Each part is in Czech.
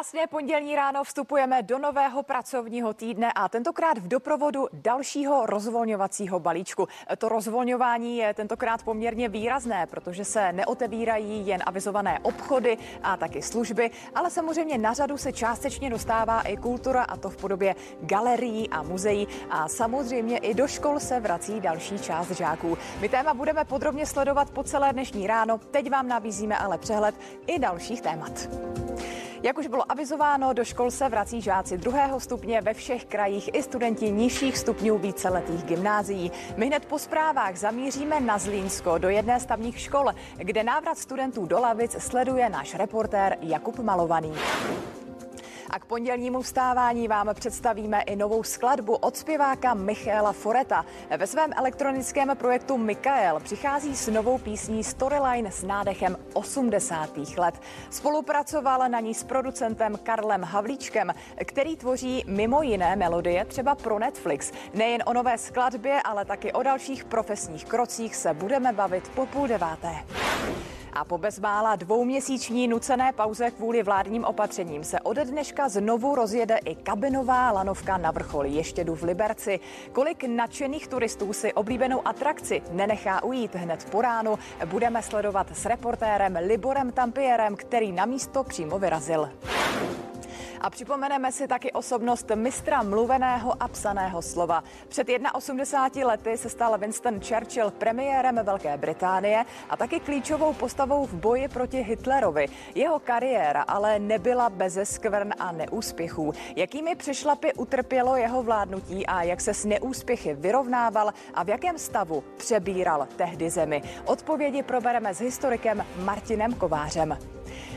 Krásně pondělní ráno vstupujeme do nového pracovního týdne a tentokrát v doprovodu dalšího rozvolňovacího balíčku. To rozvolňování je tentokrát poměrně výrazné, protože se neotevírají jen avizované obchody a taky služby, ale samozřejmě na řadu se částečně dostává i kultura a to v podobě galerií a muzeí a samozřejmě i do škol se vrací další část žáků. My téma budeme podrobně sledovat po celé dnešní ráno. Teď vám nabízíme ale přehled i dalších témat. Jak už bylo avizováno, do škol se vrací žáci druhého stupně ve všech krajích i studenti nižších stupňů víceletých gymnázií. My hned po zprávách zamíříme na Zlínsko do jedné z tamních škol, kde návrat studentů do lavic sleduje náš reportér Jakub Malovaný. A k pondělnímu vstávání vám představíme i novou skladbu od zpěváka Michaela Foreta. Ve svém elektronickém projektu Mikael přichází s novou písní Storyline s nádechem 80. let. Spolupracoval na ní s producentem Karlem Havlíčkem, který tvoří mimo jiné melodie třeba pro Netflix. Nejen o nové skladbě, ale taky o dalších profesních krocích se budeme bavit po půl deváté. A po bezmála dvouměsíční nucené pauze kvůli vládním opatřením se ode dneška znovu rozjede i kabinová lanovka na vrchol Ještědu v Liberci. Kolik nadšených turistů si oblíbenou atrakci nenechá ujít hned po ránu, budeme sledovat s reportérem Liborem Tampierem, který na místo přímo vyrazil. A připomeneme si taky osobnost mistra mluveného a psaného slova. Před 81 lety se stal Winston Churchill premiérem Velké Británie a taky klíčovou postavou v boji proti Hitlerovi. Jeho kariéra ale nebyla beze skvrn a neúspěchů. Jakými přešlapy utrpělo jeho vládnutí a jak se s neúspěchy vyrovnával a v jakém stavu přebíral tehdy zemi? Odpovědi probereme s historikem Martinem Kovářem.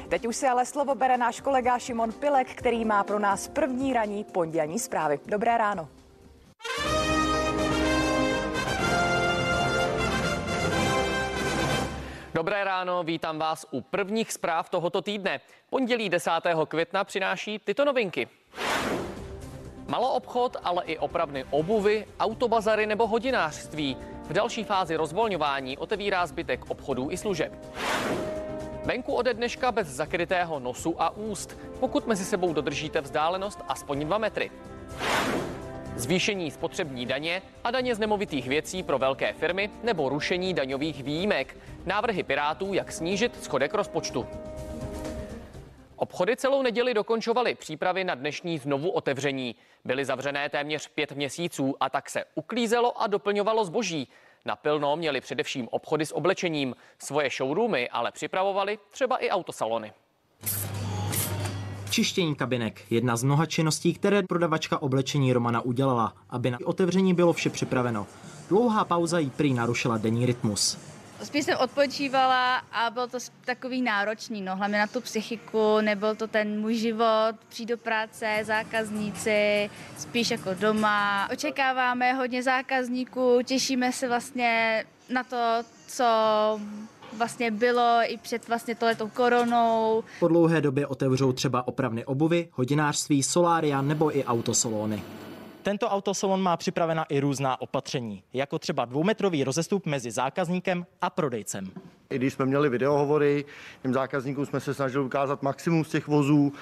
Teď už si ale slovo bere náš kolega Šimon Pilek, který má pro nás první raní pondělní zprávy. Dobré ráno. Dobré ráno, vítám vás u prvních zpráv tohoto týdne. Pondělí 10. května přináší tyto novinky. Maloobchod, ale i opravny obuvy, autobazary nebo hodinářství. V další fázi rozvolňování otevírá zbytek obchodů i služeb. Venku ode dneška bez zakrytého nosu a úst, pokud mezi sebou dodržíte vzdálenost aspoň 2 metry. Zvýšení spotřební daně a daně z nemovitých věcí pro velké firmy nebo rušení daňových výjimek. Návrhy Pirátů, jak snížit schodek rozpočtu. Obchody celou neděli dokončovaly přípravy na dnešní znovu otevření. Byly zavřené téměř pět měsíců a tak se uklízelo a doplňovalo zboží. Na pilno měli především obchody s oblečením. Svoje showroomy ale připravovali třeba i autosalony. Čištění kabinek, jedna z mnoha činností, které prodavačka oblečení Romana udělala, aby na otevření bylo vše připraveno. Dlouhá pauza jí prý narušila denní rytmus. Spíš jsem odpočívala a bylo to takový náročný, no, hlavně na tu psychiku, nebyl to ten můj život, přijít do práce, zákazníci, spíš jako doma. Očekáváme hodně zákazníků, těšíme se vlastně na to, co vlastně bylo i před vlastně tohletou koronou. Po dlouhé době otevřou třeba opravny obuvy, hodinářství, solária nebo i autosalony. Tento autosalon má připravena i různá opatření, jako třeba dvoumetrový rozestup mezi zákazníkem a prodejcem. I když jsme měli videohovory, těm zákazníkům jsme se snažili ukázat maximum z těch vozů,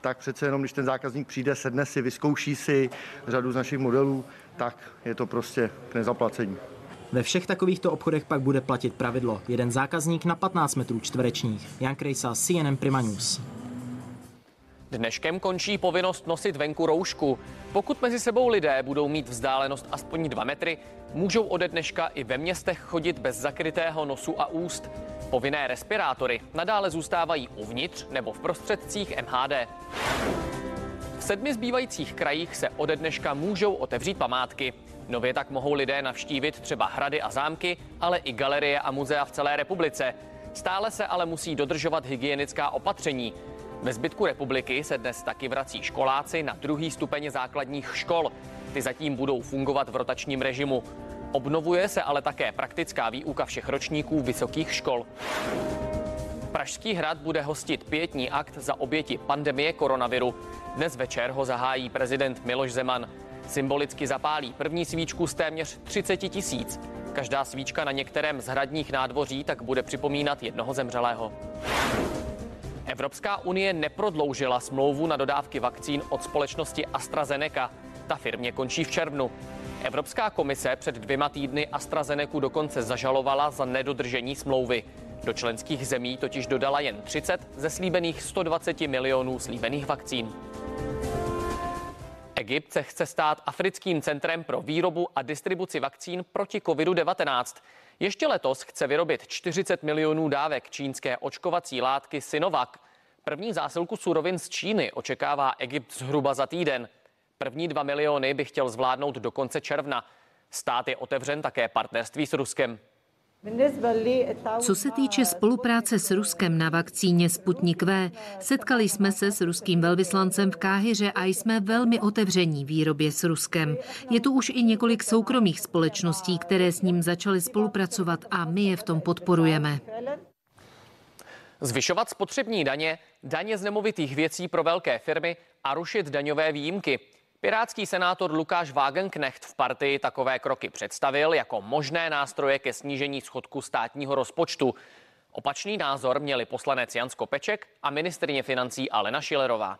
tak přece jenom, když ten zákazník přijde, sedne si, vyzkouší si řadu z našich modelů, tak je to prostě k nezaplacení. Ve všech takovýchto obchodech pak bude platit pravidlo. Jeden zákazník na 15 metrů čtverečních. Jan Krejsa, CNN Prima News. Dneškem končí povinnost nosit venku roušku. Pokud mezi sebou lidé budou mít vzdálenost aspoň 2 metry, můžou ode dneška i ve městech chodit bez zakrytého nosu a úst. Povinné respirátory nadále zůstávají uvnitř nebo v prostředcích MHD. V sedmi zbývajících krajích se ode dneška můžou otevřít památky. Nově tak mohou lidé navštívit třeba hrady a zámky, ale i galerie a muzea v celé republice. Stále se ale musí dodržovat hygienická opatření. Ve zbytku republiky se dnes taky vrací školáci na druhý stupeň základních škol. Ty zatím budou fungovat v rotačním režimu. Obnovuje se ale také praktická výuka všech ročníků vysokých škol. Pražský hrad bude hostit pětní akt za oběti pandemie koronaviru. Dnes večer ho zahájí prezident Miloš Zeman. Symbolicky zapálí první svíčku z téměř 30 tisíc. Každá svíčka na některém z hradních nádvoří tak bude připomínat jednoho zemřelého. Evropská unie neprodloužila smlouvu na dodávky vakcín od společnosti AstraZeneca. Ta firmě končí v červnu. Evropská komise před dvěma týdny AstraZeneca dokonce zažalovala za nedodržení smlouvy. Do členských zemí totiž dodala jen 30 ze slíbených 120 milionů slíbených vakcín. Egypt se chce stát africkým centrem pro výrobu a distribuci vakcín proti COVID-19. Ještě letos chce vyrobit 40 milionů dávek čínské očkovací látky Sinovac. První zásilku surovin z Číny očekává Egypt zhruba za týden. První dva miliony by chtěl zvládnout do konce června. Stát je otevřen také partnerství s Ruskem. Co se týče spolupráce s Ruskem na vakcíně Sputnik V, setkali jsme se s ruským velvyslancem v Káhyře a jsme velmi otevření výrobě s Ruskem. Je tu už i několik soukromých společností, které s ním začaly spolupracovat a my je v tom podporujeme. Zvyšovat spotřební daně, daně z nemovitých věcí pro velké firmy a rušit daňové výjimky – Pirátský senátor Lukáš Wagenknecht v partii takové kroky představil jako možné nástroje ke snížení schodku státního rozpočtu. Opačný názor měli poslanec Jan Skopeček a ministrině financí Alena Šilerová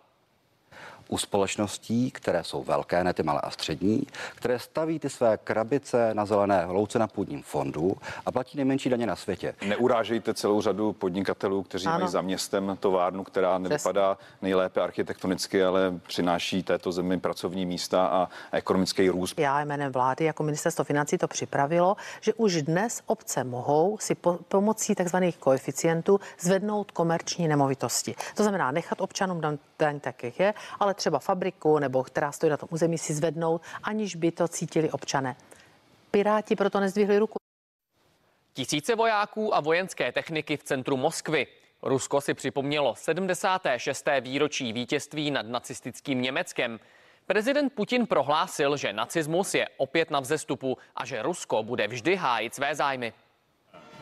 u společností, které jsou velké, ne ty malé a střední, které staví ty své krabice na zelené louce na půdním fondu a platí nejmenší daně na světě. Neurážejte celou řadu podnikatelů, kteří ano. mají za městem továrnu, která nevypadá nejlépe architektonicky, ale přináší této zemi pracovní místa a ekonomický růst. Já jménem vlády jako ministerstvo financí to připravilo, že už dnes obce mohou si po, pomocí tzv. koeficientů zvednout komerční nemovitosti. To znamená nechat občanům daň tak, jak je, ale třeba fabriku nebo která stojí na tom území si zvednout, aniž by to cítili občané. Piráti proto nezdvihli ruku. Tisíce vojáků a vojenské techniky v centru Moskvy. Rusko si připomnělo 76. výročí vítězství nad nacistickým Německem. Prezident Putin prohlásil, že nacismus je opět na vzestupu a že Rusko bude vždy hájit své zájmy.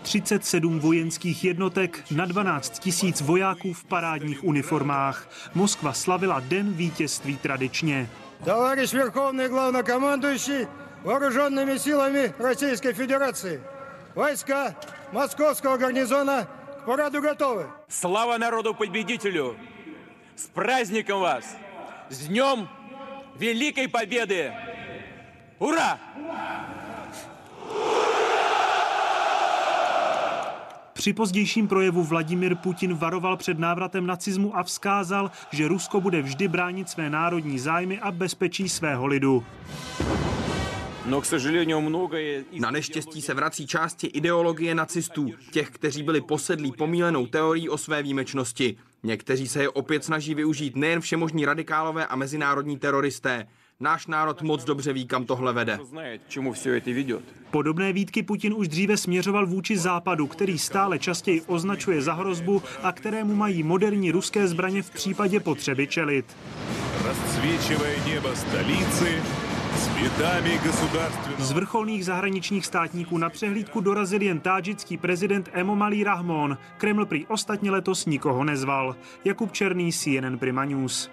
37 vojenských jednotek na 12 tisíc vojáků v parádních uniformách. Moskva slavila den vítězství tradičně. Товарищ Верховный главнокомандующий вооруженными силами Российской Федерации. Войска Московского гарнизона к параду готовы. Слава народу-победителю! С праздником вас! С Днем Великой Победы! Ура! Při pozdějším projevu Vladimir Putin varoval před návratem nacismu a vzkázal, že Rusko bude vždy bránit své národní zájmy a bezpečí svého lidu. Na neštěstí se vrací části ideologie nacistů, těch, kteří byli posedlí pomílenou teorií o své výjimečnosti. Někteří se je opět snaží využít nejen všemožní radikálové a mezinárodní teroristé. Náš národ moc dobře ví, kam tohle vede. Podobné výtky Putin už dříve směřoval vůči západu, který stále častěji označuje za hrozbu a kterému mají moderní ruské zbraně v případě potřeby čelit. z vrcholných zahraničních státníků na přehlídku dorazil jen tádžický prezident Emomali Rahmon. Kreml prý ostatně letos nikoho nezval. Jakub Černý, CNN Prima News.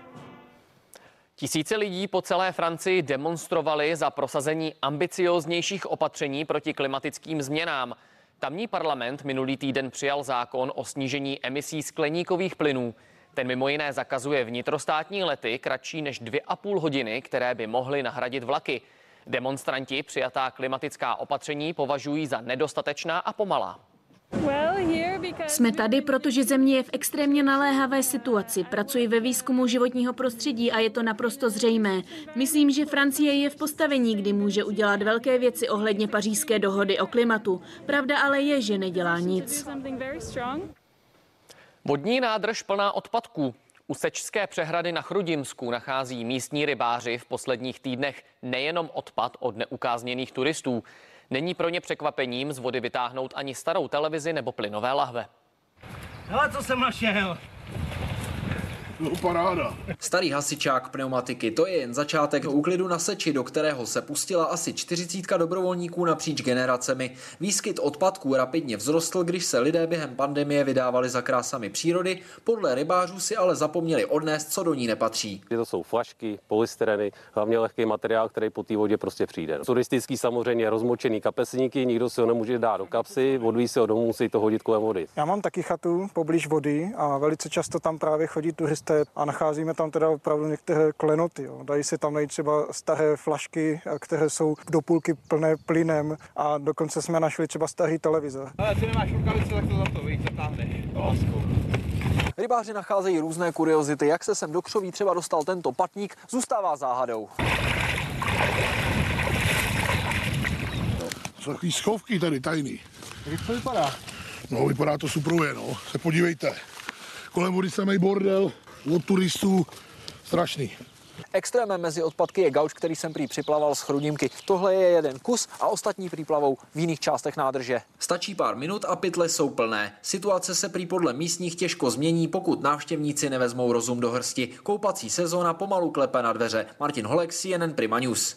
Tisíce lidí po celé Francii demonstrovali za prosazení ambicioznějších opatření proti klimatickým změnám. Tamní parlament minulý týden přijal zákon o snížení emisí skleníkových plynů. Ten mimo jiné zakazuje vnitrostátní lety kratší než dvě a půl hodiny, které by mohly nahradit vlaky. Demonstranti přijatá klimatická opatření považují za nedostatečná a pomalá. Jsme tady, protože země je v extrémně naléhavé situaci. Pracuji ve výzkumu životního prostředí a je to naprosto zřejmé. Myslím, že Francie je v postavení, kdy může udělat velké věci ohledně pařížské dohody o klimatu. Pravda ale je, že nedělá nic. Vodní nádrž plná odpadků. U Sečské přehrady na Chrudimsku nachází místní rybáři v posledních týdnech nejenom odpad od neukázněných turistů. Není pro ně překvapením z vody vytáhnout ani starou televizi nebo plynové lahve. Hele, co jsem našel. No paráda. Starý hasičák pneumatiky, to je jen začátek úklidu na seči, do kterého se pustila asi 40 dobrovolníků napříč generacemi. Výskyt odpadků rapidně vzrostl, když se lidé během pandemie vydávali za krásami přírody, podle rybářů si ale zapomněli odnést, co do ní nepatří. To jsou flašky, polystyreny, hlavně lehký materiál, který po té vodě prostě přijde. Turistický samozřejmě rozmočený kapesníky, nikdo si ho nemůže dát do kapsy, odvíjí si ho domů, musí to hodit kolem vody. Já mám taky chatu poblíž vody a velice často tam právě chodí turisté a nacházíme tam teda opravdu některé klenoty. Jo. Dají se tam najít třeba staré flašky, které jsou do půlky plné plynem a dokonce jsme našli třeba starý televizor. Ale ty nemáš rukavice, tak to za to, víš, zatáhneš. Rybáři nacházejí různé kuriozity. Jak se sem do křoví třeba dostal tento patník, zůstává záhadou. Jsou takový schovky tady tajný. Jak to vypadá? No, vypadá to super, no. Se podívejte. Kolem vody samý bordel, od turistů, strašný. Extrémem mezi odpadky je gauč, který jsem prý připlaval z chrudímky. Tohle je jeden kus a ostatní prý plavou v jiných částech nádrže. Stačí pár minut a pytle jsou plné. Situace se prý podle místních těžko změní, pokud návštěvníci nevezmou rozum do hrsti. Koupací sezóna pomalu klepe na dveře. Martin Holek, CNN Prima News.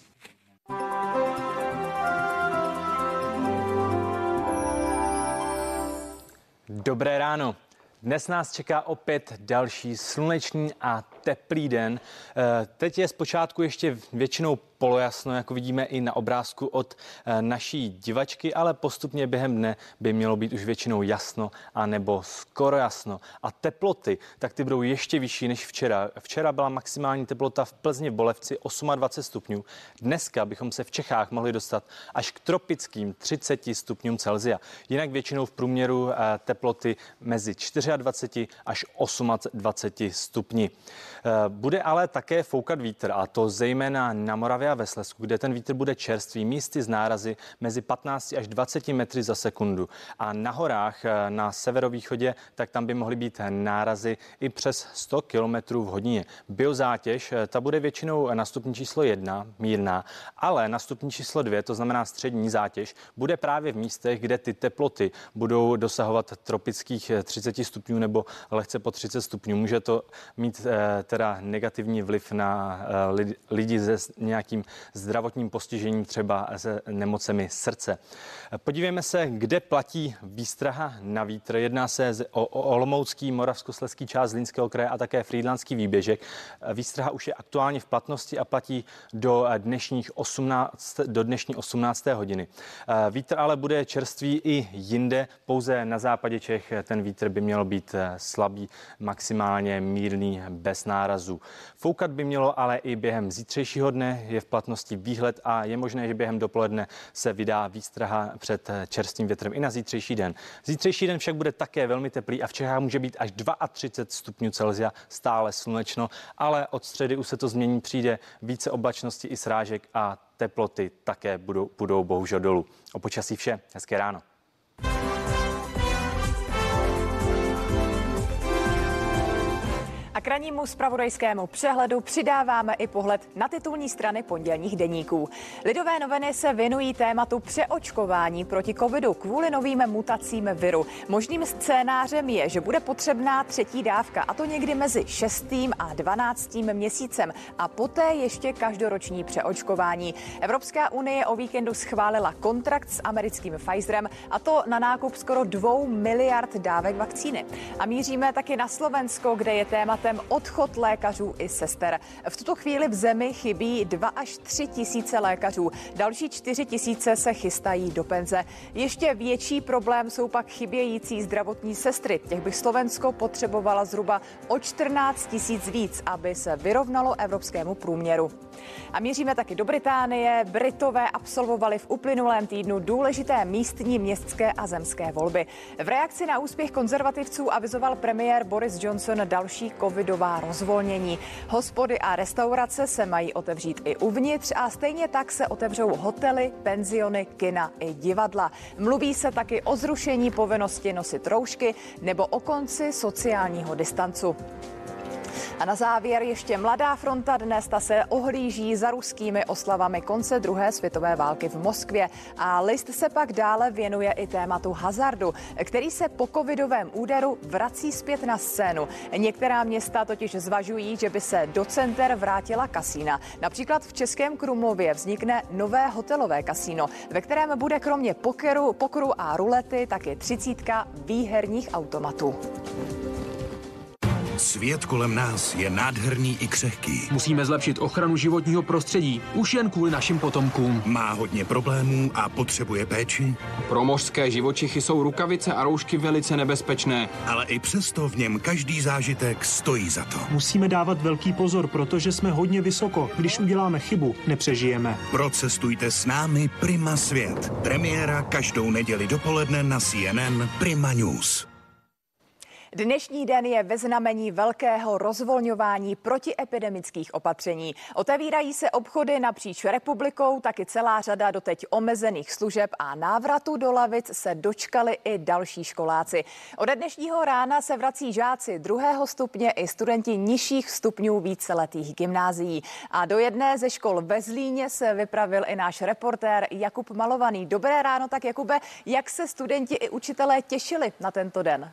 Dobré ráno. Dnes nás čeká opět další slunečný a teplý den. Eh, teď je zpočátku ještě většinou polojasno, jako vidíme i na obrázku od eh, naší divačky, ale postupně během dne by mělo být už většinou jasno a nebo skoro jasno. A teploty, tak ty budou ještě vyšší než včera. Včera byla maximální teplota v Plzni v Bolevci 28 stupňů. Dneska bychom se v Čechách mohli dostat až k tropickým 30 stupňům Celzia. Jinak většinou v průměru eh, teploty mezi 24 až 28 stupni. Eh, bude ale také foukat vítr a to zejména na Moravě a ve Slesku, kde ten vítr bude čerstvý, místy z nárazy mezi 15 až 20 metry za sekundu. A na horách eh, na severovýchodě, tak tam by mohly být nárazy i přes 100 km v hodině. Biozátěž, eh, ta bude většinou na stupni číslo 1, mírná, ale na stupni číslo 2, to znamená střední zátěž, bude právě v místech, kde ty teploty budou dosahovat tropických 30 stupňů nebo lehce po 30 stupňů. Může to mít teda negativní vliv na lidi se nějakým zdravotním postižením, třeba se nemocemi srdce. Podívejme se, kde platí výstraha na vítr. Jedná se o Olomoucký, Moravskosleský část Zlínského kraje a také Frýdlanský výběžek. Výstraha už je aktuálně v platnosti a platí do, dnešních 18, do dnešní 18. hodiny. Vítr ale bude čerstvý i jinde, pouze na západě Čech ten vítr by měl být slabý, maximálně mírný, bez nárazu. Foukat by mělo ale i během zítřejšího dne je v platnosti výhled a je možné, že během dopoledne se vydá výstraha před čerstvým větrem i na zítřejší den. Zítřejší den však bude také velmi teplý a v Čechách může být až 32 stupňů Celzia, stále slunečno, ale od středy už se to změní, přijde více oblačnosti i srážek a teploty také budou, budou bohužel dolů. O počasí vše, hezké ráno. K rannímu spravodajskému přehledu přidáváme i pohled na titulní strany pondělních deníků. Lidové noviny se věnují tématu přeočkování proti covidu kvůli novým mutacím viru. Možným scénářem je, že bude potřebná třetí dávka, a to někdy mezi 6. a 12. měsícem a poté ještě každoroční přeočkování. Evropská unie o víkendu schválila kontrakt s americkým Pfizerem a to na nákup skoro 2 miliard dávek vakcíny. A míříme taky na Slovensko, kde je tématem tématem odchod lékařů i sester. V tuto chvíli v zemi chybí 2 až 3 tisíce lékařů. Další 4 tisíce se chystají do penze. Ještě větší problém jsou pak chybějící zdravotní sestry. Těch by Slovensko potřebovala zhruba o 14 tisíc víc, aby se vyrovnalo evropskému průměru. A míříme taky do Británie. Britové absolvovali v uplynulém týdnu důležité místní, městské a zemské volby. V reakci na úspěch konzervativců avizoval premiér Boris Johnson další covidová rozvolnění. Hospody a restaurace se mají otevřít i uvnitř a stejně tak se otevřou hotely, penziony, kina i divadla. Mluví se taky o zrušení povinnosti nosit roušky nebo o konci sociálního distancu. A na závěr ještě Mladá fronta dnes ta se ohlíží za ruskými oslavami konce druhé světové války v Moskvě. A list se pak dále věnuje i tématu hazardu, který se po covidovém úderu vrací zpět na scénu. Některá města totiž zvažují, že by se do center vrátila kasína. Například v Českém Krumlově vznikne nové hotelové kasíno, ve kterém bude kromě pokeru, pokeru a rulety taky třicítka výherních automatů. Svět kolem nás je nádherný i křehký. Musíme zlepšit ochranu životního prostředí, už jen kvůli našim potomkům. Má hodně problémů a potřebuje péči. Pro mořské živočichy jsou rukavice a roušky velice nebezpečné. Ale i přesto v něm každý zážitek stojí za to. Musíme dávat velký pozor, protože jsme hodně vysoko. Když uděláme chybu, nepřežijeme. Procestujte s námi Prima Svět. Premiéra každou neděli dopoledne na CNN Prima News. Dnešní den je ve znamení velkého rozvolňování protiepidemických opatření. Otevírají se obchody napříč republikou, taky celá řada doteď omezených služeb a návratu do lavic se dočkali i další školáci. Ode dnešního rána se vrací žáci druhého stupně i studenti nižších stupňů víceletých gymnázií. A do jedné ze škol ve Zlíně se vypravil i náš reportér Jakub Malovaný. Dobré ráno, tak Jakube, jak se studenti i učitelé těšili na tento den?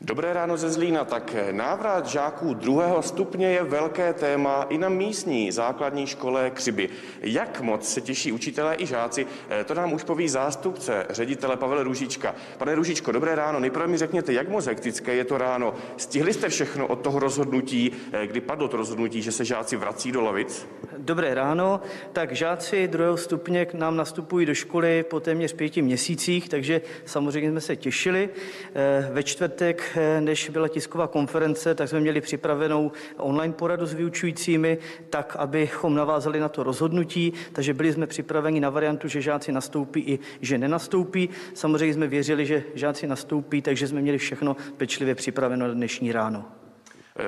Dobré ráno ze Zlína. Tak návrat žáků druhého stupně je velké téma i na místní základní škole Křiby. Jak moc se těší učitelé i žáci, to nám už poví zástupce ředitele Pavel Růžička. Pane Růžičko, dobré ráno. Nejprve mi řekněte, jak moc hektické je to ráno. Stihli jste všechno od toho rozhodnutí, kdy padlo to rozhodnutí, že se žáci vrací do lavic? Dobré ráno. Tak žáci druhého stupně k nám nastupují do školy po téměř pěti měsících, takže samozřejmě jsme se těšili. Ve čtvrtek než byla tisková konference, tak jsme měli připravenou online poradu s vyučujícími, tak abychom navázali na to rozhodnutí, takže byli jsme připraveni na variantu, že žáci nastoupí i že nenastoupí. Samozřejmě jsme věřili, že žáci nastoupí, takže jsme měli všechno pečlivě připraveno na dnešní ráno.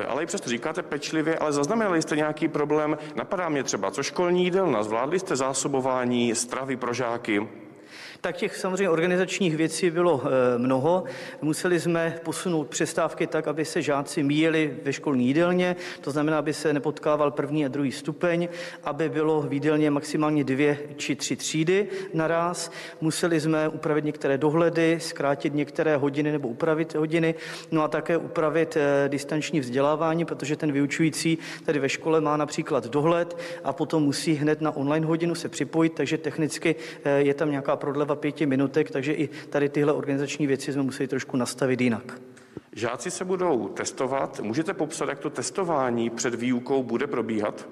Ale i přesto říkáte pečlivě, ale zaznamenali jste nějaký problém? Napadá mě třeba, co školní jídelna? Zvládli jste zásobování stravy pro žáky? Tak těch samozřejmě organizačních věcí bylo e, mnoho. Museli jsme posunout přestávky tak, aby se žáci míjeli ve školní jídelně, to znamená, aby se nepotkával první a druhý stupeň, aby bylo v jídelně maximálně dvě či tři třídy naraz. Museli jsme upravit některé dohledy, zkrátit některé hodiny nebo upravit hodiny, no a také upravit e, distanční vzdělávání, protože ten vyučující tady ve škole má například dohled a potom musí hned na online hodinu se připojit, takže technicky e, je tam nějaká prodleva třeba pěti minutek, takže i tady tyhle organizační věci jsme museli trošku nastavit jinak. Žáci se budou testovat. Můžete popsat, jak to testování před výukou bude probíhat?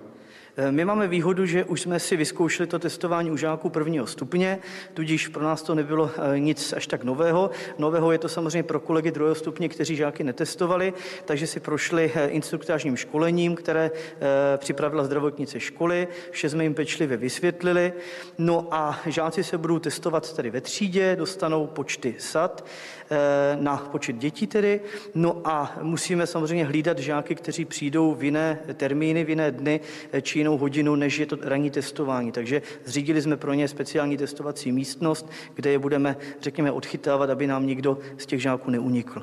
My máme výhodu, že už jsme si vyzkoušeli to testování u žáků prvního stupně, tudíž pro nás to nebylo eh, nic až tak nového. Nového je to samozřejmě pro kolegy druhého stupně, kteří žáky netestovali, takže si prošli eh, instruktážním školením, které eh, připravila zdravotnice školy, vše jsme jim pečlivě vysvětlili. No a žáci se budou testovat tady ve třídě, dostanou počty sad na počet dětí tedy. No a musíme samozřejmě hlídat žáky, kteří přijdou v jiné termíny, v jiné dny či jinou hodinu, než je to ranní testování. Takže zřídili jsme pro ně speciální testovací místnost, kde je budeme, řekněme, odchytávat, aby nám nikdo z těch žáků neunikl.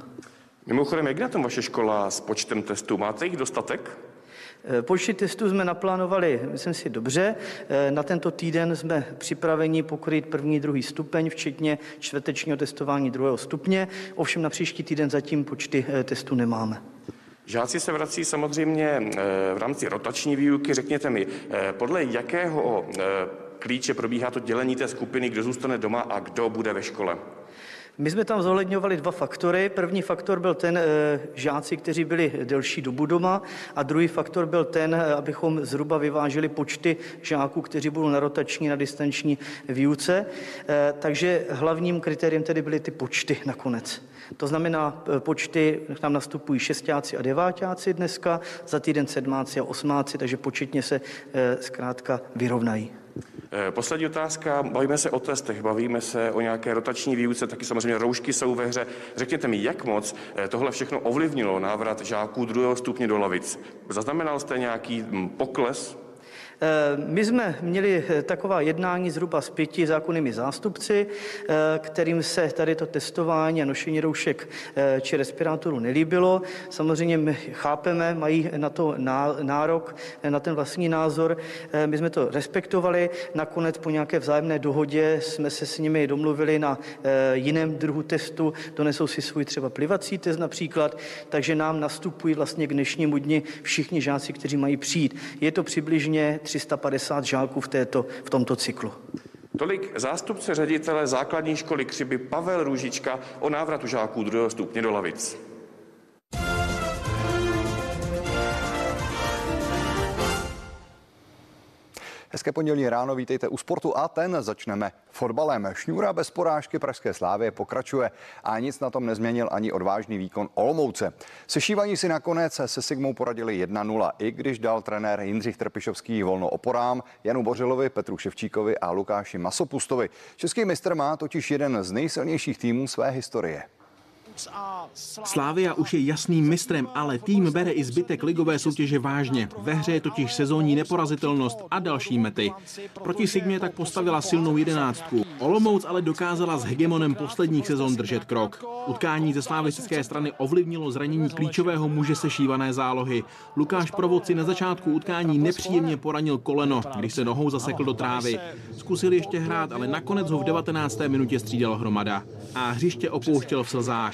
Mimochodem, jak na tom vaše škola s počtem testů? Máte jich dostatek? Eh, počty testů jsme naplánovali, myslím si, dobře. Eh, na tento týden jsme připraveni pokryt první, druhý stupeň, včetně čtvrtečního testování druhého stupně. Ovšem na příští týden zatím počty eh, testů nemáme. Žáci se vrací samozřejmě eh, v rámci rotační výuky. Řekněte mi, eh, podle jakého eh, klíče probíhá to dělení té skupiny, kdo zůstane doma a kdo bude ve škole? My jsme tam zohledňovali dva faktory. První faktor byl ten e, žáci, kteří byli delší dobu doma a druhý faktor byl ten, abychom zhruba vyvážili počty žáků, kteří budou na rotační, na distanční výuce. E, takže hlavním kritériem tedy byly ty počty nakonec. To znamená, počty tam nastupují šestáci a devátáci dneska, za týden sedmáci a osmáci, takže početně se zkrátka vyrovnají. E, poslední otázka. Bavíme se o testech, bavíme se o nějaké rotační výuce, taky samozřejmě roušky jsou ve hře. Řekněte mi, jak moc tohle všechno ovlivnilo návrat žáků druhého stupně do lavic? Zaznamenal jste nějaký pokles My jsme měli taková jednání zhruba s pěti zákonnými zástupci, kterým se tady to testování a nošení roušek či respirátorů nelíbilo. Samozřejmě my chápeme, mají na to nárok, na ten vlastní názor. My jsme to respektovali. Nakonec po nějaké vzájemné dohodě jsme se s nimi domluvili na jiném druhu testu. Donesou si svůj třeba plivací test například, takže nám nastupují vlastně k dnešnímu dni všichni žáci, kteří mají přijít. Je to přibližně 350 žáků v, této, v tomto cyklu. Tolik zástupce ředitele základní školy Křiby Pavel Růžička o návratu žáků druhého stupně do lavic. Hezké pondělí ráno, vítejte u sportu a ten začneme fotbalem. Šňůra bez porážky Pražské slávy pokračuje a nic na tom nezměnil ani odvážný výkon Olomouce. Sešívaní si nakonec se Sigmou poradili 1-0, i když dal trenér Jindřich Trpišovský volno oporám Janu Bořilovi, Petru Ševčíkovi a Lukáši Masopustovi. Český mistr má totiž jeden z nejsilnějších týmů své historie. Slávia už je jasným mistrem, ale tým bere i zbytek ligové soutěže vážně. Ve hře je totiž sezónní neporazitelnost a další mety. Proti Sigmě tak postavila silnou jedenáctku. Olomouc ale dokázala s hegemonem posledních sezon držet krok. Utkání ze slávistické strany ovlivnilo zranění klíčového muže sešívané zálohy. Lukáš Provoci na začátku utkání nepříjemně poranil koleno, když se nohou zasekl do trávy. Zkusil ještě hrát, ale nakonec ho v 19. minutě střídal hromada. A hřiště opouštěl v slzách.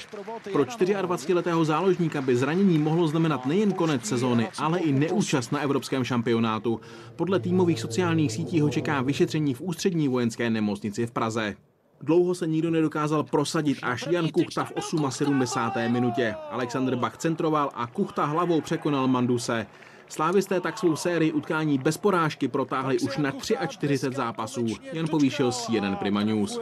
Pro 24-letého záložníka by zranění mohlo znamenat nejen konec sezóny, ale i neúčast na evropském šampionátu. Podle týmových sociálních sítí ho čeká vyšetření v ústřední vojenské nemocnici v Praze. Dlouho se nikdo nedokázal prosadit, až Jan Kuchta v 78. minutě. Alexander Bach centroval a Kuchta hlavou překonal Manduse. Slávisté tak svou sérii utkání bez porážky protáhli už na 43 zápasů. Jan povýšil si jeden Prima News.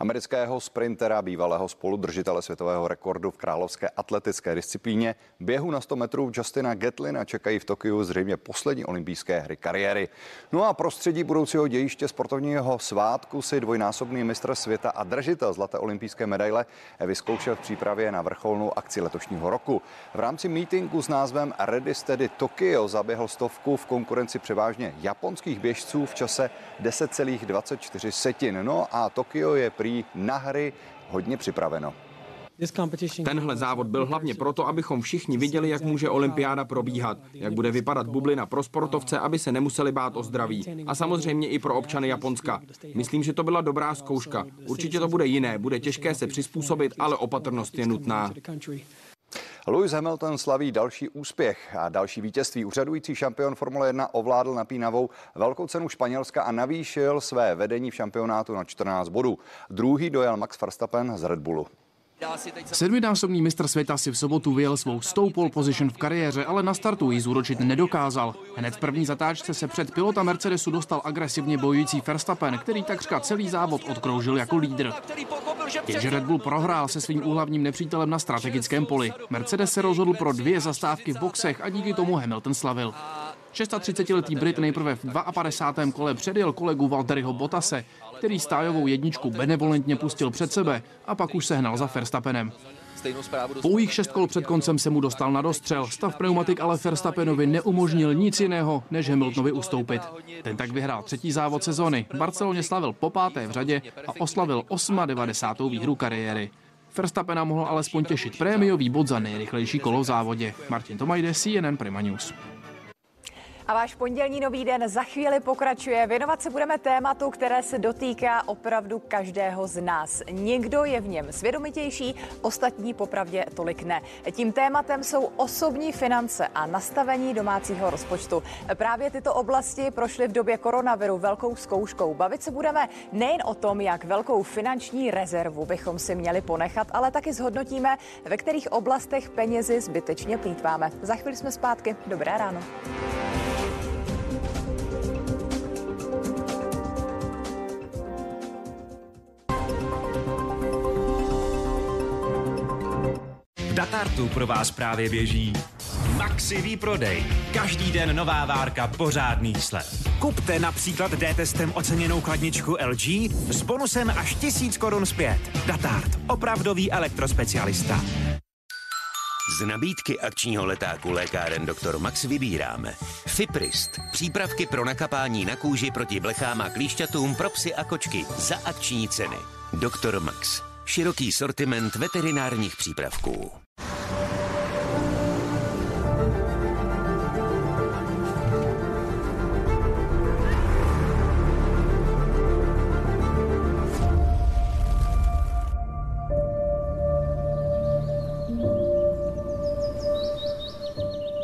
Amerického sprintera, bývalého spoludržitele světového rekordu v královské atletické disciplíně, běhu na 100 metrů Justina Gatlina čekají v Tokiu zřejmě poslední olympijské hry kariéry. No a prostředí budoucího dějiště sportovního svátku si dvojnásobný mistr světa a držitel zlaté olympijské medaile vyzkoušel v přípravě na vrcholnou akci letošního roku. V rámci meetingu s názvem Ready Steady Tokyo zaběhl stovku v konkurenci převážně japonských běžců v čase 10,24 setin. No a Tokio je prý na hry hodně připraveno. Tenhle závod byl hlavně proto, abychom všichni viděli, jak může olympiáda probíhat, jak bude vypadat bublina pro sportovce, aby se nemuseli bát o zdraví. A samozřejmě i pro občany Japonska. Myslím, že to byla dobrá zkouška. Určitě to bude jiné, bude těžké se přizpůsobit, ale opatrnost je nutná. Lewis Hamilton slaví další úspěch a další vítězství. Úřadující šampion Formule 1 ovládl napínavou velkou cenu Španělska a navýšil své vedení v šampionátu na 14 bodů. Druhý dojel Max Verstappen z Red Bullu. Sedminásobný mistr světa si v sobotu vyjel svou stou pole position v kariéře, ale na startu ji zúročit nedokázal. Hned v první zatáčce se před pilota Mercedesu dostal agresivně bojující Verstappen, který takřka celý závod odkroužil jako lídr. Jenže Red Bull prohrál se svým úhlavním nepřítelem na strategickém poli. Mercedes se rozhodl pro dvě zastávky v boxech a díky tomu Hamilton slavil. 36-letý Brit nejprve v 52. kole předjel kolegu Valtteriho Bottase, který stájovou jedničku benevolentně pustil před sebe a pak už se hnal za Verstappenem. Pouhých šest kol před koncem se mu dostal na dostřel. Stav pneumatik ale Verstappenovi neumožnil nic jiného, než Hamiltonovi ustoupit. Ten tak vyhrál třetí závod sezony. Barceloně slavil po páté v řadě a oslavil 98. výhru kariéry. Verstappena mohl alespoň těšit prémiový bod za nejrychlejší kolo v závodě. Martin Tomajde, CNN Prima News. A váš pondělní nový den za chvíli pokračuje. Věnovat se budeme tématu, které se dotýká opravdu každého z nás. Někdo je v něm svědomitější, ostatní popravdě tolik ne. Tím tématem jsou osobní finance a nastavení domácího rozpočtu. Právě tyto oblasti prošly v době koronaviru velkou zkouškou. Bavit se budeme nejen o tom, jak velkou finanční rezervu bychom si měli ponechat, ale taky zhodnotíme, ve kterých oblastech penězi zbytečně plítváme. Za chvíli jsme zpátky. Dobré ráno. Datartu pro vás právě běží Maxi výprodej. Každý den nová várka pořádných slev. Kupte například D-testem oceněnou chladničku LG s bonusem až 1000 korun zpět. Datart. Opravdový elektrospecialista. Z nabídky akčního letáku lékáren Dr. Max vybíráme Fiprist, přípravky pro nakapání na kůži proti blechám a klíšťatům pro psy a kočky za akční ceny. Dr. Max. Široký sortiment veterinárních přípravků.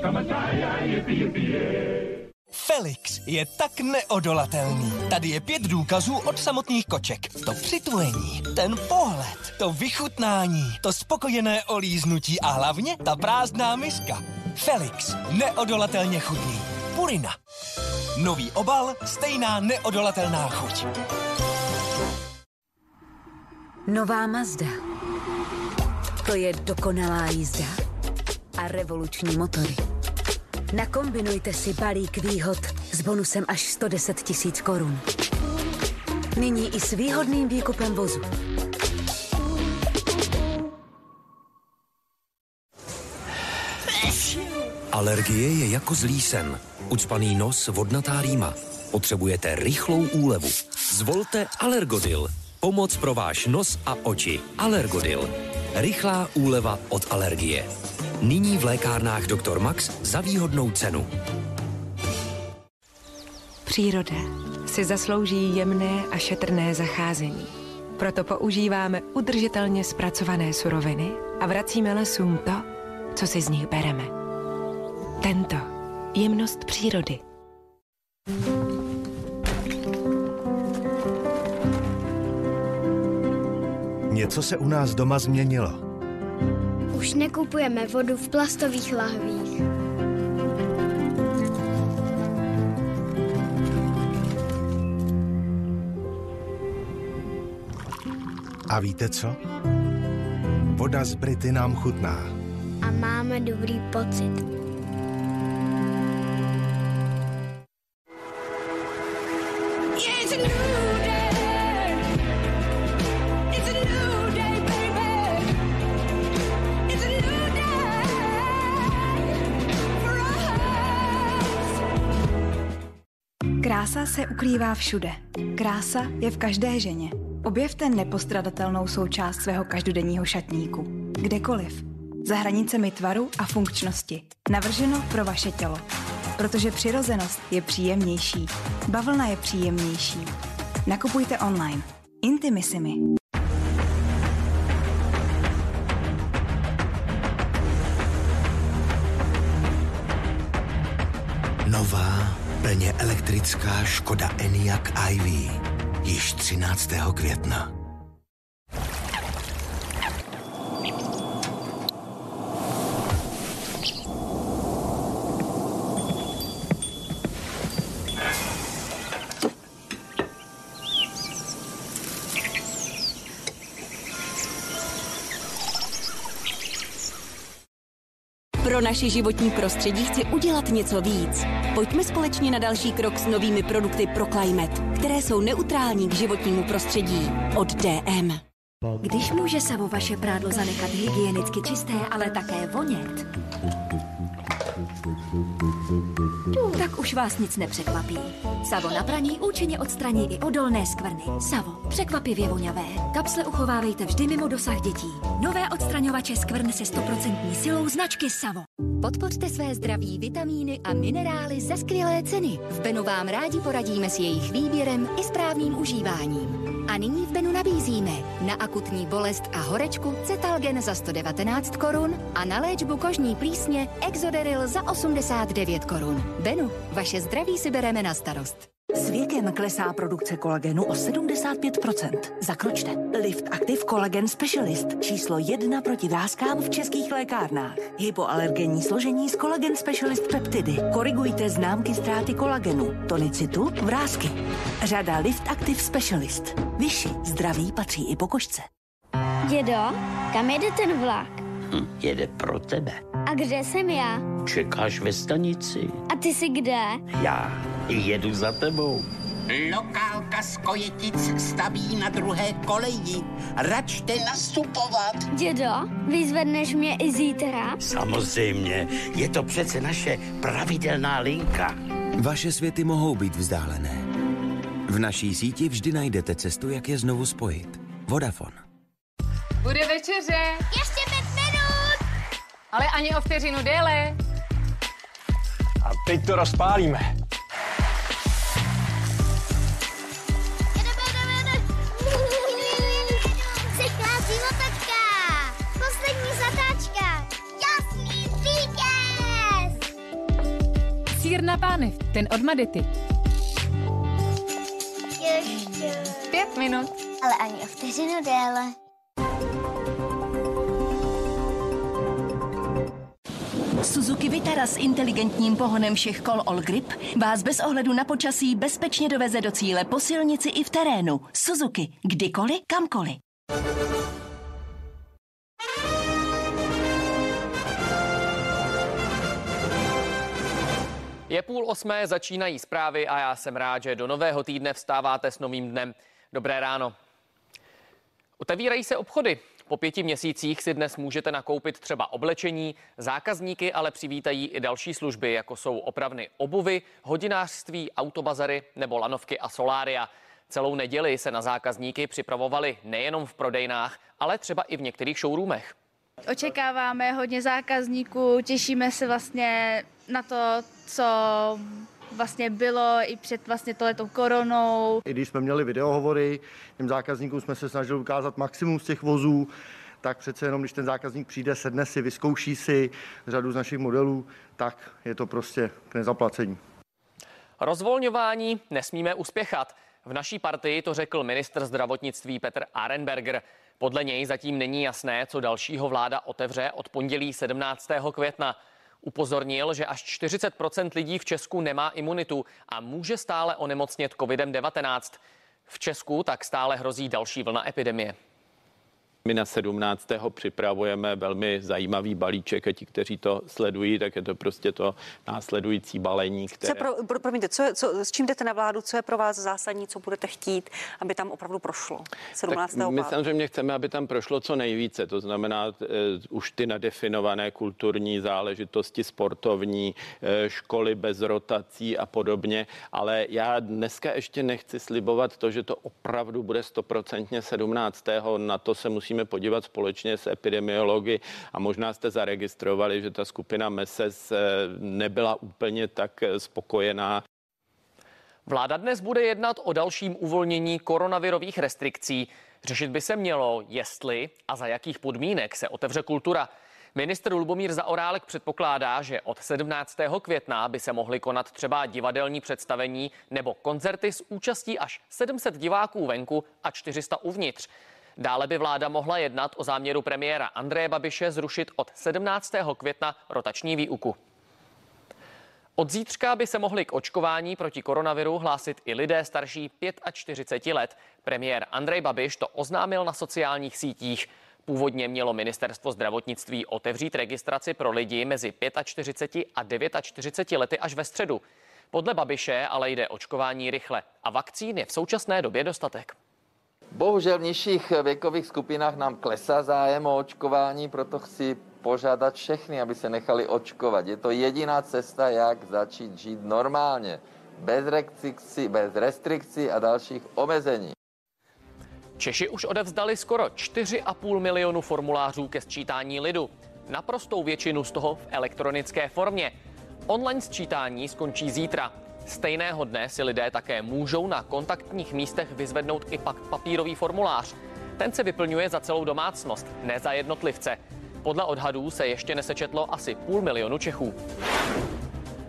Kamataya, yippee, yippee, yeah. Felix je tak neodolatelný. Tady je pět důkazů od samotných koček. To přitulení, ten pohled, to vychutnání, to spokojené olíznutí a hlavně ta prázdná miska. Felix, neodolatelně chutný. Purina. Nový obal, stejná neodolatelná chuť. Nová Mazda. To je dokonalá jízda a revoluční motory. Nakombinujte si balík výhod s bonusem až 110 tisíc korun. Nyní i s výhodným výkupem vozu. Alergie je jako zlý sen. Ucpaný nos, vodnatá rýma. Potřebujete rychlou úlevu. Zvolte Alergodil. Pomoc pro váš nos a oči. Alergodil. Rychlá úleva od alergie. Nyní v lékárnách Dr. Max za výhodnou cenu. Příroda si zaslouží jemné a šetrné zacházení. Proto používáme udržitelně zpracované suroviny a vracíme lesům to, co si z nich bereme. Tento jemnost přírody. Něco se u nás doma změnilo. Už nekupujeme vodu v plastových lahvích. A víte co? Voda z Brity nám chutná. A máme dobrý pocit. Se ukrývá všude. Krása je v každé ženě. Objevte nepostradatelnou součást svého každodenního šatníku. Kdekoliv. Za hranicemi tvaru a funkčnosti. Navrženo pro vaše tělo. Protože přirozenost je příjemnější. Bavlna je příjemnější. Nakupujte online. Intimissimi. Elektrická Škoda Enyaq iV. Již 13. května. Pro naše životní prostředí chci udělat něco víc. Pojďme společně na další krok s novými produkty pro Climate, které jsou neutrální k životnímu prostředí. Od DM. Když může Savo vaše prádlo zanechat hygienicky čisté, ale také vonět, tak už vás nic nepřekvapí. Savo na praní účinně odstraní i odolné skvrny. Savo, překvapivě voňavé. Kapsle uchovávejte vždy mimo dosah dětí. Nové odstraňovače skvrn se 100% silou značky Savo. Podpořte své zdraví vitamíny a minerály za skvělé ceny. V Benu vám rádi poradíme s jejich výběrem i správným užíváním. A nyní v Benu nabízíme na akutní bolest a horečku Cetalgen za 119 korun a na léčbu kožní plísně Exoderil za 89 korun. Benu, vaše zdraví si bereme na starost. S věkem klesá produkce kolagenu o 75%. Zakročte. Lift Active Collagen Specialist. Číslo jedna proti vrázkám v českých lékárnách. Hypoalergenní složení z Collagen Specialist peptidy. Korigujte známky ztráty kolagenu, tonicitu, vrázky. Řada Lift Active Specialist. Vyši zdraví patří i po košce. Dědo, kam jede ten vlak? Hm, jede pro tebe. A kde jsem já? Čekáš ve stanici. A ty jsi kde? Já jedu za tebou. Lokálka z Kojetic staví na druhé koleji. Račte nastupovat. Dědo, vyzvedneš mě i zítra? Samozřejmě, je to přece naše pravidelná linka. Vaše světy mohou být vzdálené. V naší síti vždy najdete cestu, jak je znovu spojit. Vodafone. Bude večeře. Ještě pět minut! Ale ani o vteřinu déle. A teď to rozpálíme. Pánev, ten od Madety. Ještě. Pět minut. Ale ani o vteřinu déle. Suzuki Vitara s inteligentním pohonem všech kol All Grip vás bez ohledu na počasí bezpečně doveze do cíle po silnici i v terénu. Suzuki, kdykoliv, kamkoliv. Je půl osmé, začínají zprávy a já jsem rád, že do nového týdne vstáváte s novým dnem. Dobré ráno. Otevírají se obchody. Po pěti měsících si dnes můžete nakoupit třeba oblečení, zákazníky ale přivítají i další služby, jako jsou opravny obuvy, hodinářství, autobazary nebo lanovky a solária. Celou neděli se na zákazníky připravovali nejenom v prodejnách, ale třeba i v některých showroomech. Očekáváme hodně zákazníků, těšíme se vlastně na to, co vlastně bylo i před vlastně tohletou koronou. I když jsme měli videohovory, těm zákazníkům jsme se snažili ukázat maximum z těch vozů, tak přece jenom, když ten zákazník přijde, sedne si, vyzkouší si řadu z našich modelů, tak je to prostě k nezaplacení. Rozvolňování nesmíme uspěchat. V naší partii to řekl ministr zdravotnictví Petr Arenberger. Podle něj zatím není jasné, co dalšího vláda otevře od pondělí 17. května. Upozornil, že až 40% lidí v Česku nemá imunitu a může stále onemocnět COVID-19. V Česku tak stále hrozí další vlna epidemie. My na 17. připravujeme velmi zajímavý balíček a ti, kteří to sledují, tak je to prostě to následující balení, Co které... je pro, pro, promiňte, co, je- co, s čím jdete na vládu, co je pro vás zásadní, co budete chtít, aby tam opravdu prošlo 17. Tak my samozřejmě chceme, aby tam prošlo co nejvíce, to znamená uh, už ty nadefinované kulturní záležitosti, sportovní, uh, školy bez rotací a podobně, ale já dneska ještě nechci slibovat to, že to opravdu bude stoprocentně 17. Na to se musíme podívat společně s epidemiology a možná jste zaregistrovali, že ta skupina MESES uh, nebyla úplně tak eh, spokojená. Vláda dnes bude jednat o dalším uvolnění koronavirových restrikcí. Řešit by se mělo, jestli a za jakých podmínek se otevře kultura. Ministr Lubomír Zaorálek předpokládá, že od 17. května by se mohly konat třeba divadelní představení nebo koncerty s účastí až 700 diváků venku a 400 uvnitř. Dále by vláda mohla jednat o záměru premiéra Andreje Babiše zrušit od 17. května rotační výuku. Od zítřka by se mohli k očkování proti koronaviru hlásit i lidé starší 45 let. Premiér Andrej Babiš to oznámil na sociálních sítích. Původně mělo ministerstvo zdravotnictví otevřít registraci pro lidi mezi 45 a 49 lety až ve středu. Podle Babiše ale jde očkování rychle a vakcín je v současné době dostatek. Bohužel v nižších věkových skupinách nám klesá zájem o očkování, proto chci požádat všechny, aby se nechali očkovat. Je to jediná cesta, jak začít žít normálně, bez restrikcí, bez restrikcí a dalších omezení. Češi už odevzdali skoro 4,5 milionu formulářů ke sčítání lidu. Naprostou většinu z toho v elektronické formě. Online sčítání skončí zítra. Stejného dne si lidé také můžou na kontaktních místech vyzvednout i pak papírový formulář. Ten se vyplňuje za celou domácnost, ne za jednotlivce. Podle odhadů se ještě nesečetlo asi půl milionu Čechů.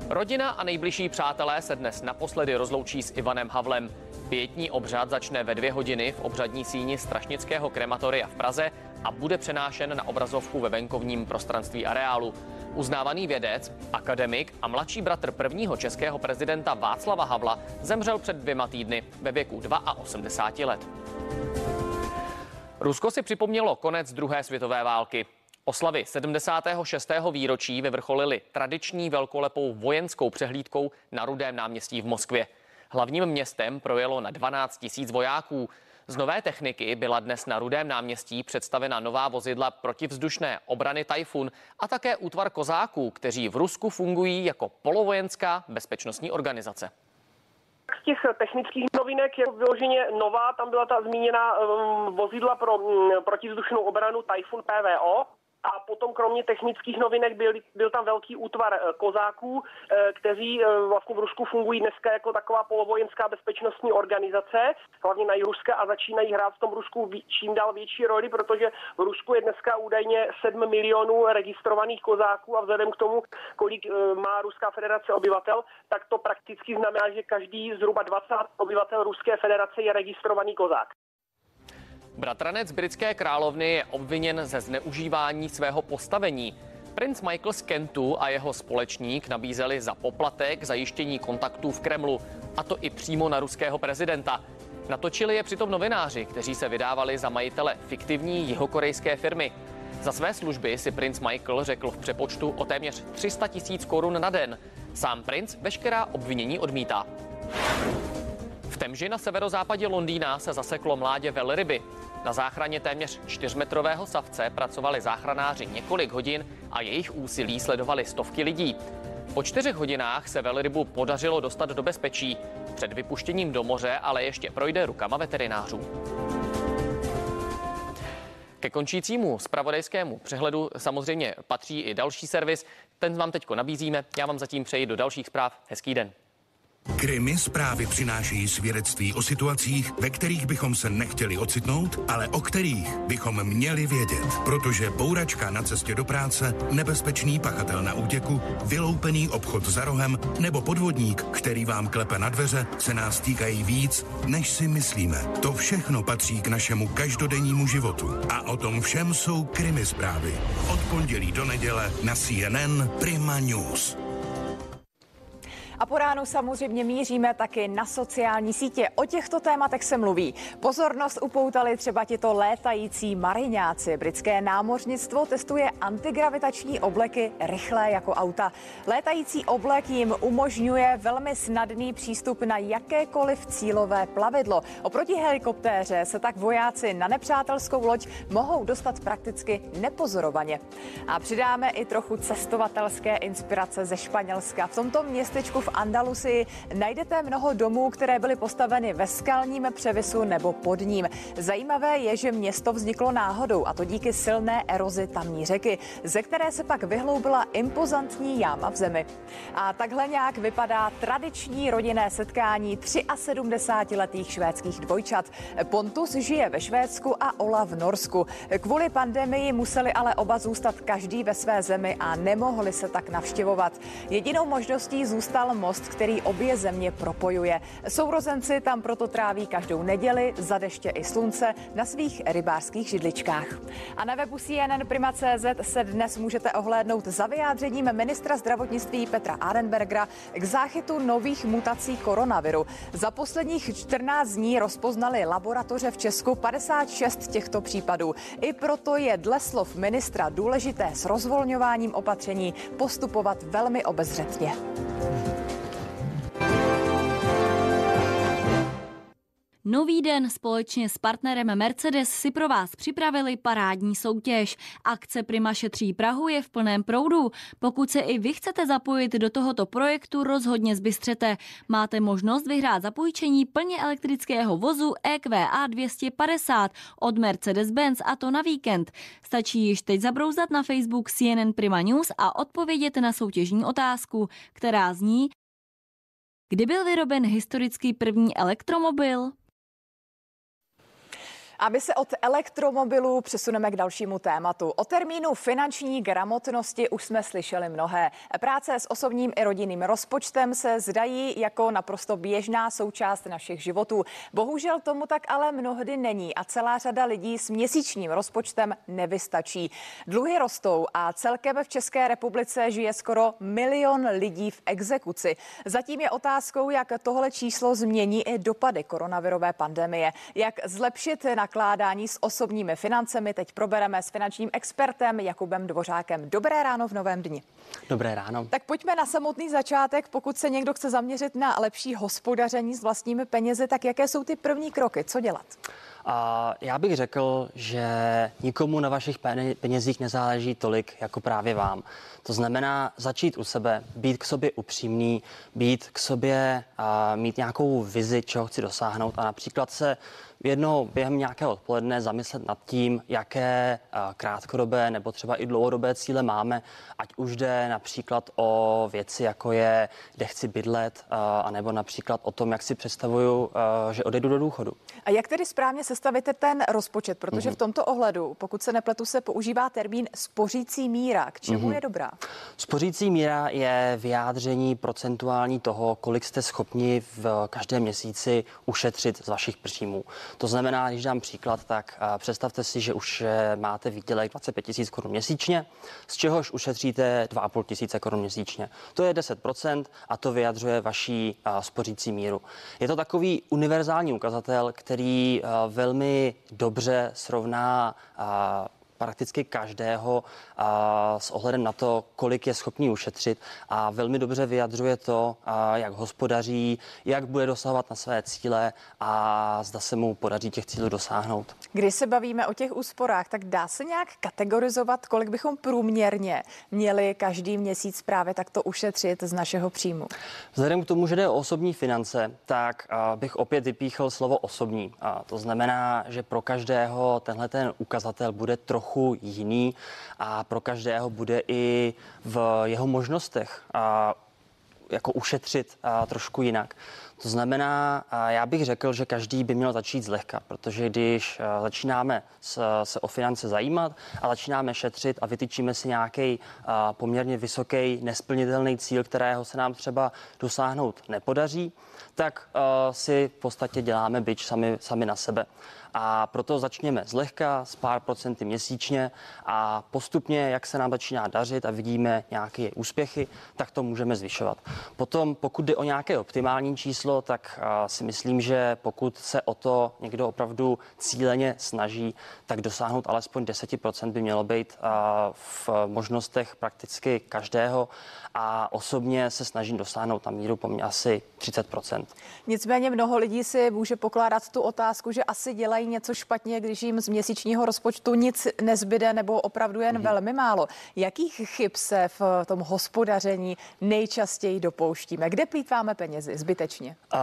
Rodina a nejbližší přátelé se dnes naposledy rozloučí s Ivanem Havlem. Pětní obřad začne ve dvě hodiny v obřadní síni Strašnického krematoria v Praze a bude přenášen na obrazovku ve venkovním prostranství areálu. Uznávaný vědec, akademik a mladší bratr prvního českého prezidenta Václava Havla zemřel před dvěma týdny ve věku 82 let. Rusko si připomnělo konec druhé světové války. Oslavy 76. výročí vyvrcholily tradiční velkolepou vojenskou přehlídkou na Rudém náměstí v Moskvě. Hlavním městem projelo na 12 tisíc vojáků. Z nové techniky byla dnes na Rudém náměstí představena nová vozidla protivzdušné obrany Tajfun a také útvar kozáků, kteří v Rusku fungují jako polovojenská bezpečnostní organizace. Z těch technických novinek je vyloženě nová, tam byla ta zmíněna um, vozidla pro um, protivzdušnou obranu Typhoon PVO. A potom kromě technických novinek byl, byl tam velký útvar eh, kozáků, eh, kteří eh, vlastně v Rusku fungují dneska jako taková polovojenská bezpečnostní organizace, hlavně na Ruska a začínají hrát v tom Rusku čím dál větší roli, protože v Rusku je dneska údajně 7 milionů registrovaných kozáků a vzhledem k tomu, kolik má Ruská federace obyvatel, tak to prakticky znamená, že každý zhruba 20 obyvatel Ruské federace je registrovaný kozák. Bratranec britské královny je obviněn ze zneužívání svého postavení. Princ Michael z Kentu a jeho společník nabízeli za poplatek zajištění kontaktů v Kremlu, a to i přímo na ruského prezidenta. Natočili je přitom novináři, kteří se vydávali za majitele fiktivní jihokorejské firmy. Za své služby si princ Michael řekl v přepočtu o téměř 300 tisíc korun na den. Sám princ veškerá obvinění odmítá. V Temži na severozápadě Londýna se zaseklo mládě velryby. Na záchraně téměř čtyřmetrového savce pracovali záchranáři několik hodin a jejich úsilí sledovali stovky lidí. Po čtyřech hodinách se velrybu podařilo dostat do bezpečí. Před vypuštěním do moře ale ještě projde rukama veterinářů. Ke končícímu spravodajskému přehledu samozřejmě patří i další servis. Ten vám teď nabízíme. Já vám zatím přeji do dalších zpráv. Hezký den. Krymy zprávy přinášejí svědectví o situacích, ve kterých bychom se nechtěli ocitnout, ale o kterých bychom měli vědět. Protože bouračka na cestě do práce, nebezpečný pachatel na útěku, vyloupený obchod za rohem nebo podvodník, který vám klepe na dveře, se nás týkají víc, než si myslíme. To všechno patří k našemu každodennímu životu. A o tom všem jsou Krymy zprávy. Od pondělí do neděle na CNN Prima News. A po ránu samozřejmě míříme taky na sociální sítě. O těchto tématech se mluví. Pozornost upoutali třeba tito létající mariňáci. Britské námořnictvo testuje antigravitační obleky rychlé jako auta. Létající oblek jim umožňuje velmi snadný přístup na jakékoliv cílové plavidlo. Oproti helikoptéře se tak vojáci na nepřátelskou loď mohou dostat prakticky nepozorovaně. A přidáme i trochu cestovatelské inspirace ze Španělska. V tomto městečku v Andalusii najdete mnoho domů, které byly postaveny ve skalním převisu nebo pod ním. Zajímavé je, že město vzniklo náhodou a to díky silné erozi tamní řeky, ze které se pak vyhloubila impozantní jáma v zemi. A takhle nějak vypadá tradiční rodinné setkání 73-letých švédských dvojčat. Pontus žije ve Švédsku a Ola v Norsku. Kvůli pandemii museli ale oba zůstat každý ve své zemi a nemohli se tak navštěvovat. Jedinou možností zůstal most, který obě země propojuje. Sourozenci tam proto tráví každou neděli za deště i slunce na svých rybářských židličkách. A na webu CNN Prima.cz se dnes můžete ohlédnout za vyjádřením ministra zdravotnictví Petra Arenbergera k záchytu nových mutací koronaviru. Za posledních 14 dní rozpoznali laboratoře v Česku 56 těchto případů. I proto je dle slov ministra důležité s rozvolňováním opatření postupovat velmi obezřetně. Nový den společně s partnerem Mercedes si pro vás připravili parádní soutěž. Akce Prima šetří Prahu je v plném proudu. Pokud se i vy chcete zapojit do tohoto projektu, rozhodně zbystřete. Máte možnost vyhrát zapůjčení plně elektrického vozu EQA 250 od Mercedes-Benz a to na víkend. Stačí již teď zabrouzdat na Facebook CNN Prima News a odpovědět na soutěžní otázku, která zní Kdy byl vyroben historický první elektromobil? A my se od elektromobilů přesuneme k dalšímu tématu. O termínu finanční gramotnosti už jsme slyšeli mnohé. Práce s osobním i rodinným rozpočtem se zdají jako naprosto běžná součást našich životů. Bohužel tomu tak ale mnohdy není a celá řada lidí s měsíčním rozpočtem nevystačí. Dluhy rostou a celkem v České republice žije skoro milion lidí v exekuci. Zatím je otázkou, jak tohle číslo změní i dopady koronavirové pandemie. Jak zlepšit na nakládání s osobními financemi teď probereme s finančním expertem Jakubem Dvořákem. Dobré ráno v novém dni. Dobré ráno. Tak pojďme na samotný začátek. Pokud se někdo chce zaměřit na lepší hospodaření s vlastními penězi, tak jaké jsou ty první kroky? Co dělat? A já bych řekl, že nikomu na vašich penězích nezáleží tolik jako právě vám. To znamená začít u sebe, být k sobě upřímný, být k sobě, a mít nějakou vizi, čeho chci dosáhnout a například se jednou během nějakého odpoledne zamyslet nad tím, jaké krátkodobé nebo třeba i dlouhodobé cíle máme, ať už jde například o věci, jako je, kde chci bydlet, anebo například o tom, jak si představuju, že odejdu do důchodu. A jak tedy správně sestavíte ten rozpočet? Protože mm-hmm. v tomto ohledu, pokud se nepletu, se používá termín spořící míra. K čemu mm-hmm. je dobrá? Spořící míra je vyjádření procentuální toho, kolik jste schopni v každém měsíci ušetřit z vašich příjmů. To znamená, když dám příklad, tak představte si, že už eh, máte výdělek 25 000 korun měsíčně, z čehož ušetříte 2,5 tisíce korun měsíčně. To je 10% a to vyjadřuje vaší spořící míru. Je to takový univerzální ukazatel, který velmi dobře srovná prakticky každého a, s ohledem na to, kolik je schopný ušetřit a velmi dobře vyjadřuje to, a, jak hospodaří, jak bude dosahovat na své cíle a zda se mu podaří těch cílů dosáhnout. Když se bavíme o těch úsporách, tak dá se nějak kategorizovat, kolik bychom průměrně měli každý měsíc právě takto ušetřit z našeho příjmu? Vzhledem k tomu, že jde o osobní finance, tak a, bych opět vypíchl slovo osobní. A to znamená, že pro každého tenhle ten ukazatel bude trochu trochu jiný a pro každého bude i v jeho možnostech a jako ušetřit a trošku jinak. To znamená, já bych řekl, že každý by měl začít zlehka, protože když začínáme se o finance zajímat a začínáme šetřit a vytyčíme si nějaký poměrně vysoký, nesplnitelný cíl, kterého se nám třeba dosáhnout nepodaří, tak si v podstatě děláme byč sami, sami na sebe. A proto začněme zlehka, s pár procenty měsíčně a postupně, jak se nám začíná dařit a vidíme nějaké úspěchy, tak to můžeme zvyšovat. Potom, pokud jde o nějaké optimální číslo, tak si myslím, že pokud se o to někdo opravdu cíleně snaží, tak dosáhnout alespoň 10% by mělo být v možnostech prakticky každého a osobně se snažím dosáhnout na míru po asi 30%. Nicméně mnoho lidí si může pokládat tu otázku, že asi dělají něco špatně, když jim z měsíčního rozpočtu nic nezbyde nebo opravdu jen mm-hmm. velmi málo. Jakých chyb se v tom hospodaření nejčastěji dopouštíme? Kde plítváme penězi zbytečně? Uh,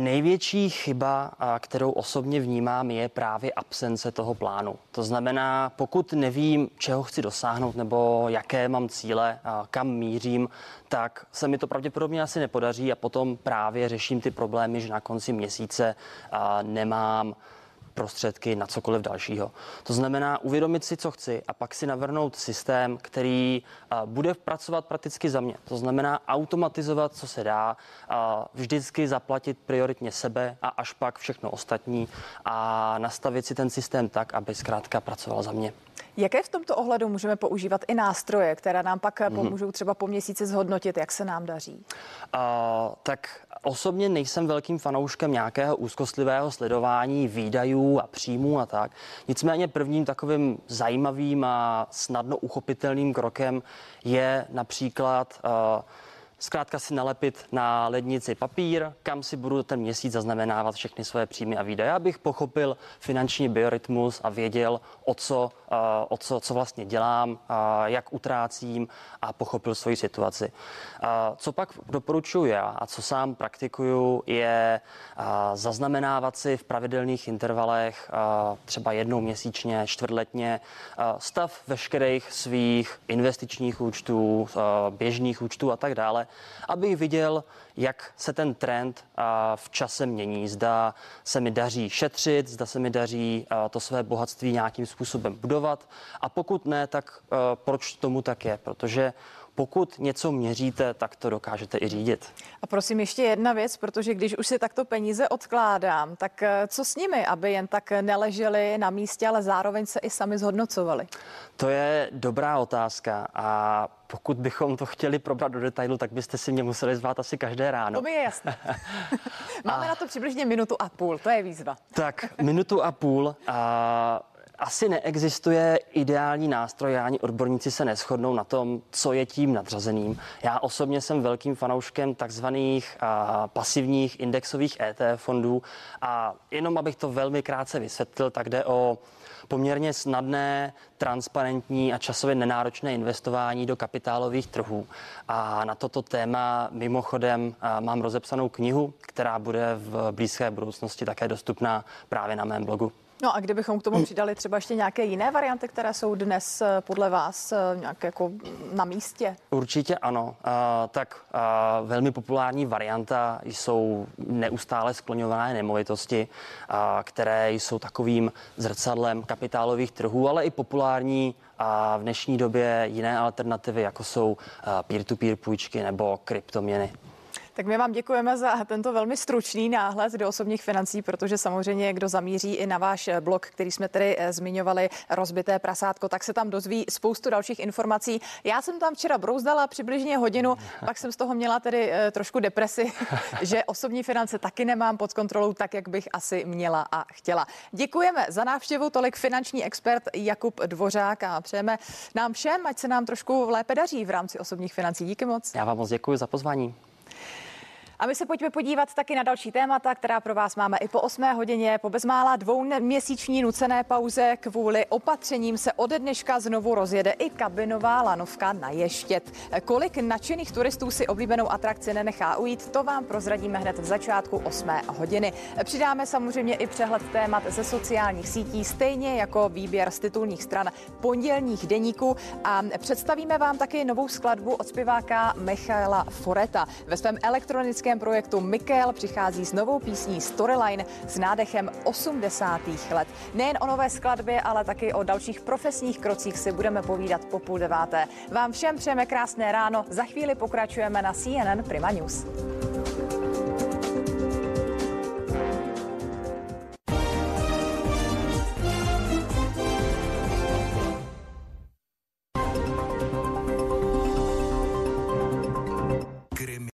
největší chyba, kterou osobně vnímám, je právě absence toho plánu. To znamená, pokud nevím, čeho chci dosáhnout nebo jaké mám cíle, kam mířím, tak se mi to pravděpodobně asi nepodaří a potom právě řeším ty problémy, že na konci měsíce nemám prostředky na cokoliv dalšího. To znamená uvědomit si, co chci a pak si navrhnout systém, který bude pracovat prakticky za mě. To znamená automatizovat, co se dá, vždycky zaplatit prioritně sebe a až pak všechno ostatní a nastavit si ten systém tak, aby zkrátka pracoval za mě. Jaké v tomto ohledu můžeme používat i nástroje, které nám pak mm-hmm. pomůžou třeba po měsíci zhodnotit, jak se nám daří? Uh, tak osobně nejsem velkým fanouškem nějakého úzkostlivého sledování výdajů a příjmů a tak. Nicméně prvním takovým zajímavým a snadno uchopitelným krokem je například uh, zkrátka si nalepit na lednici papír, kam si budu ten měsíc zaznamenávat všechny svoje příjmy a výdaje, abych pochopil finanční biorytmus a věděl, o co, uh, o co, co vlastně dělám, uh, jak utrácím a pochopil svoji situaci. Uh, co pak doporučuji já a co sám praktikuju, je zaznamenávat si v pravidelných intervalech, třeba jednou měsíčně, čtvrtletně, stav veškerých svých investičních účtů, běžných účtů a tak dále, abych viděl, jak se ten trend v čase mění. Zda se mi daří šetřit, zda se mi daří to své bohatství nějakým způsobem budovat a pokud ne, tak proč tomu tak je? Protože pokud něco měříte, tak to dokážete i řídit. A prosím ještě jedna věc, protože když už si takto peníze odkládám, tak eh, co s nimi, aby jen tak neleželi na místě, ale zároveň se i sami zhodnocovali? To je dobrá otázka a pokud bychom to chtěli probrat do detailu, tak byste si mě museli zvát asi každé ráno. To mi je jasné. Máme a... na to přibližně minutu a půl, to je výzva. Tak, minutu a půl. A asi neexistuje ideální nástroj, ani odborníci se neschodnou na tom, co je tím nadřazeným. Já osobně jsem velkým fanouškem takzvaných pasivních indexových ETF fondů a jenom abych to velmi krátce vysvětlil, tak jde o poměrně snadné, transparentní a časově nenáročné investování do kapitálových trhů. A na toto téma mimochodem mám rozepsanou knihu, která bude v blízké budoucnosti také dostupná právě na mém blogu. No a kdybychom k tomu přidali třeba ještě nějaké jiné varianty, které jsou dnes eh, podle vás eh, nějak jako na místě? Určitě ano. Uh, tak uh, velmi populární varianta jsou neustále skloňované nemovitosti, uh, které jsou takovým zrcadlem kapitálových trhů, ale i populární a v dnešní době jiné alternativy, jako jsou peer-to-peer půjčky nebo kryptoměny. Tak my vám děkujeme za tento velmi stručný náhled do osobních financí, protože samozřejmě, kdo zamíří i na váš blog, který jsme tedy eh, zmiňovali, rozbité prasátko, tak se tam dozví spoustu dalších informací. Já jsem tam včera brouzdala přibližně hodinu, pak jsem z toho měla tedy eh, trošku depresi, že osobní finance taky nemám pod kontrolou tak, jak bych asi měla a chtěla. Děkujeme za návštěvu, tolik finanční expert Jakub Dvořák a přejeme nám všem, ať se nám trošku lépe daří v rámci osobních financí. Díky moc. Já vám moc děkuji za pozvání. A my se pojďme podívat taky na další témata, která pro vás máme i po 8 hodině. Po bezmála dvouměsíční nucené pauze kvůli opatřením se ode dneška znovu rozjede i kabinová lanovka na Ještět. Kolik nadšených turistů si oblíbenou atrakci nenechá ujít, to vám prozradíme hned v začátku 8 hodiny. Přidáme samozřejmě i přehled témat ze sociálních sítí, stejně jako výběr z titulních stran pondělních deníků a představíme vám taky novou skladbu od zpěváka Michaela Foreta. Ve svém elektronickém českém projektu Mikel přichází s novou písní Storyline s nádechem 80. let. Nejen o nové skladbě, ale taky o dalších profesních krocích si budeme povídat po půl deváté. Vám všem přejeme krásné ráno, za chvíli pokračujeme na CNN Prima News.